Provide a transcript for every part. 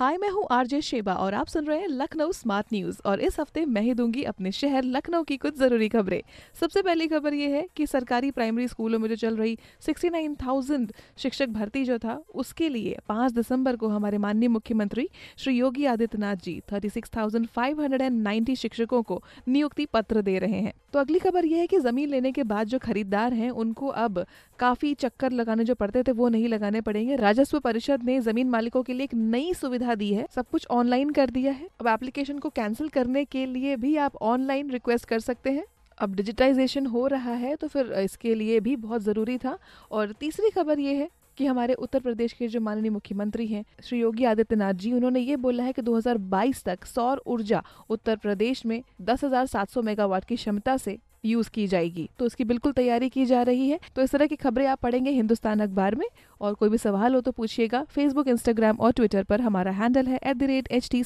हाय मैं हूँ RJ Sheba और आप सुन रहे हैं लखनऊ स्मार्ट न्यूज़ और इस हफ़्ते मैं ही दूँगी अपने शहर लखनऊ की कुछ ज़रूरी खबरें। सबसे पहली खबर ये है कि सरकारी प्राइमरी स्कूलों में जो चल रही 69,000 शिक्षक भर्ती जो था उसके लिए 5 दिसंबर को हमारे माननीय मुख्यमंत्री श्री योगी आदित्यनाथ जी 36,590 शिक्षकों को नियुक्ति पत्र दे रहे हैं। तो अगली खबर यह है कि ज़मीन लेने के बाद जो खरीदार हैं उनको अब काफ़ी चक्कर लगाने जो पड़ते थे वो नहीं लगाने पड़ेंगे। राजस्व परिषद ने ज़मीन मालिकों के लिए एक नई सुविधा दी है सब कुछ ऑनलाइन कर दिया है। अब एप्लीकेशन को कैंसिल करने के लिए भी आप ऑनलाइन रिक्वेस्ट कर सकते हैं। अब डिजिटाइजेशन हो रहा है तो फिर इसके लिए भी बहुत ज़रूरी था। और तीसरी खबर ये है कि हमारे उत्तर प्रदेश के जो माननीय मुख्यमंत्री हैं श्री योगी आदित्यनाथ जी उन्होंने ये बोला है कि 2022 तक सौर ऊर्जा उत्तर प्रदेश में 10,700 मेगावाट की क्षमता से यूज़ की जाएगी। तो उसकी बिल्कुल तैयारी की जा रही है। तो इस तरह की खबरें आप पढ़ेंगे हिंदुस्तान अखबार में। और कोई भी सवाल हो तो पूछिएगा। फेसबुक इंस्टाग्राम और ट्विटर पर हमारा हैंडल है at the rate H T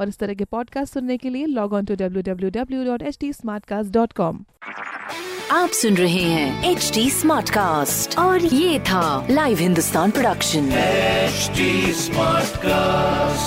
और इस तरह के पॉडकास्ट सुनने के लिए log on to W W W dot H T dot com आप सुन रहे हैं एच डी स्मार्ट कास्ट और ये था live Hindustan production smart cast